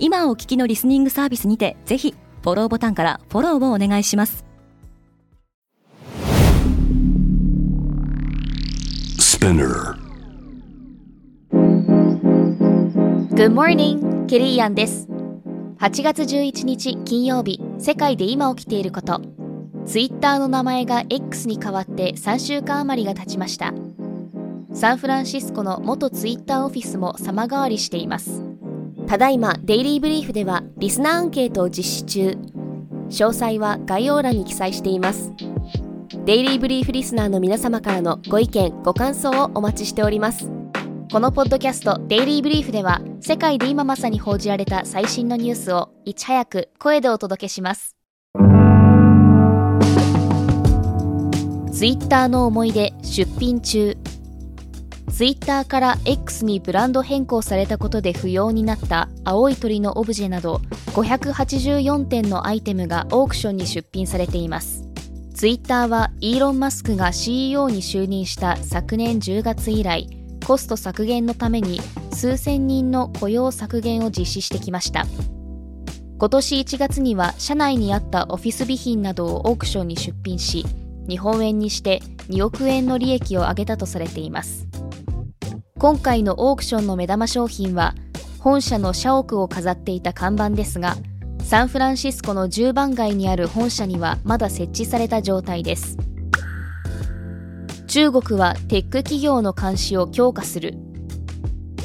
今お聞きのリスニングサービスにてぜひフォローボタンからフォローをお願いします。Good morning! ケリーアンです。8月11日金曜日世界で今起きていること。ツイッターの名前が X に変わって3週間余りが経ちました。サンフランシスコの元ツイッターオフィスも様変わりしていますただいまデイリーブリーフではリスナーアンケートを実施中。詳細は概要欄に記載しています。デイリーブリーフリスナーの皆様からのご意見ご感想をお待ちしております。このポッドキャストデイリーブリーフでは世界で今まさに報じられた最新のニュースをいち早く声でお届けします。ツイッターの思い出出品中。ツイッターから X にブランド変更されたことで不要になった青い鳥のオブジェなど584点のアイテムがオークションに出品されています。ツイッターはイーロン・マスクが CEO に就任した昨年10月以来コスト削減のために数千人の雇用削減を実施してきました。今年1月には社内にあったオフィス備品などをオークションに出品し日本円にして2億円の利益を上げたとされています。今回のオークションの目玉商品は本社の社屋を飾っていた看板ですがサンフランシスコの10番街にある本社にはまだ設置された状態です。中国はテック企業の監視を強化する。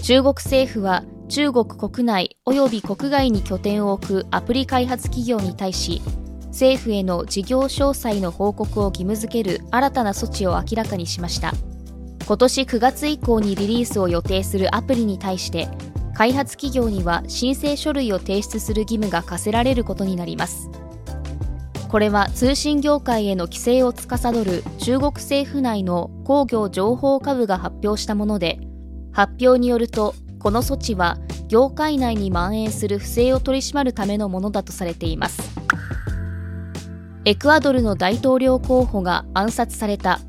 中国政府は中国国内及び国外に拠点を置くアプリ開発企業に対し政府への事業詳細の報告を義務付ける新たな措置を明らかにしました。今年9月以降にリリースを予定するアプリに対して開発企業には申請書類を提出する義務が課せられることになります。これは通信業界への規制を司る中国政府内の工業情報科部が発表したもので発表によるとこの措置は業界内に蔓延する不正を取り締まるためのものだとされています。エクアドルの大統領候補が暗殺された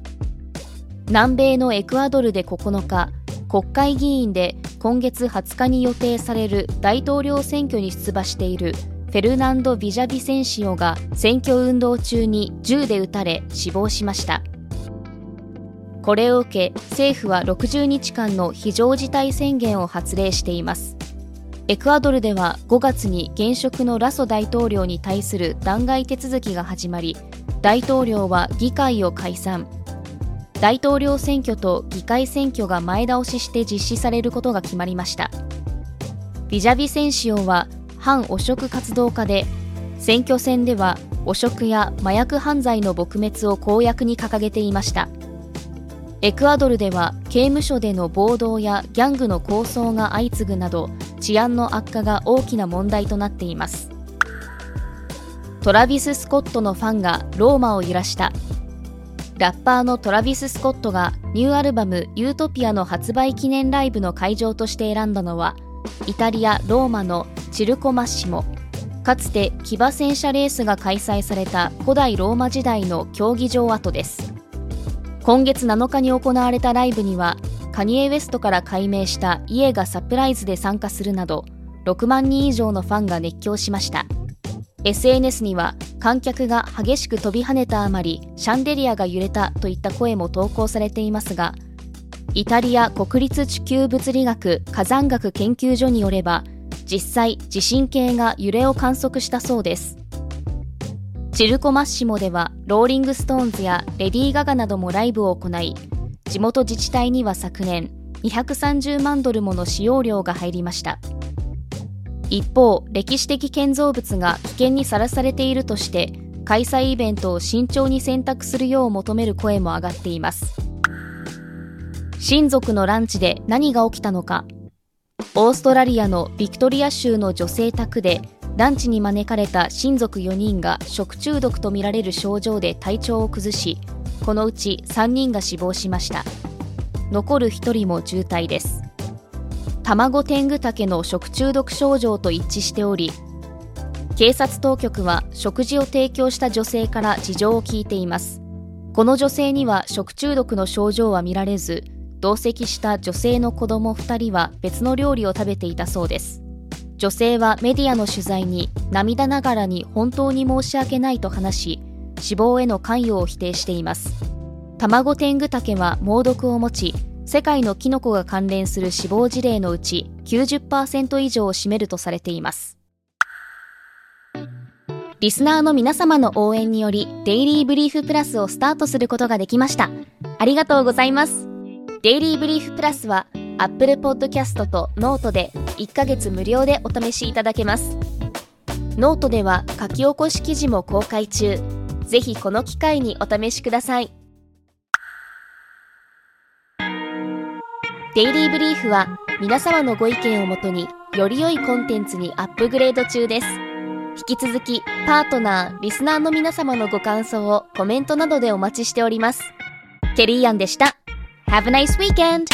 南米のエクアドルで9日国会議員で今月20日に予定される大統領選挙に出馬しているフェルナンド・ビジャビセンシオが選挙運動中に銃で撃たれ死亡しました。これを受け政府は60日間の非常事態宣言を発令しています。エクアドルでは5月に現職のラソ大統領に対する弾劾手続きが始まり大統領は議会を解散。大統領選挙と議会選挙が前倒しして実施されることが決まりました。ビジャビセンシオは反汚職活動家で選挙戦では汚職や麻薬犯罪の撲滅を公約に掲げていました。エクアドルでは刑務所での暴動やギャングの抗争が相次ぐなど治安の悪化が大きな問題となっています。トラビス・スコットのファンがローマを揺らした。ラッパーのトラビス・スコットがニューアルバム「ユートピア」の発売記念ライブの会場として選んだのはイタリア・ローマのチルコマッシモ。かつて騎馬戦車レースが開催された古代ローマ時代の競技場跡です。今月7日に行われたライブにはカニエ・ウェストから改名したイェがサプライズで参加するなど6万人以上のファンが熱狂しました。SNS には観客が激しく飛び跳ねたあまりシャンデリアが揺れたといった声も投稿されていますがイタリア国立地球物理学火山学研究所によれば実際地震計が揺れを観測したそうです。チルコマッシモではローリングストーンズやレディー・ガガなどもライブを行い地元自治体には昨年230万ドルもの使用料が入りました。一方歴史的建造物が危険にさらされているとして開催イベントを慎重に選択するよう求める声も上がっています。親族のランチで何が起きたのか。オーストラリアのビクトリア州の女性宅でランチに招かれた親族4人が食中毒とみられる症状で体調を崩しこのうち3人が死亡しました。残る1人も重体です。卵天狗竹の食中毒症状と一致しており警察当局は食事を提供した女性から事情を聞いています。この女性には食中毒の症状は見られず同席した女性の子供2人は別の料理を食べていたそうです。女性はメディアの取材に涙ながらに本当に申し訳ないと話し死亡への関与を否定しています。卵天狗竹は猛毒を持ち世界のキノコが関連する死亡事例のうち90%以上を占めるとされています。リスナーの皆様の応援によりデイリーブリーフプラスをスタートすることができました。ありがとうございます。デイリーブリーフプラスは Apple Podcast とノートで1ヶ月無料でお試しいただけます。ノートでは書き起こし記事も公開中。ぜひこの機会にお試しください。デイリーブリーフは皆様のご意見をもとにより良いコンテンツにアップグレード中です。引き続きパートナー、リスナーの皆様のご感想をコメントなどでお待ちしております。ケリーアンでした。Have a nice weekend!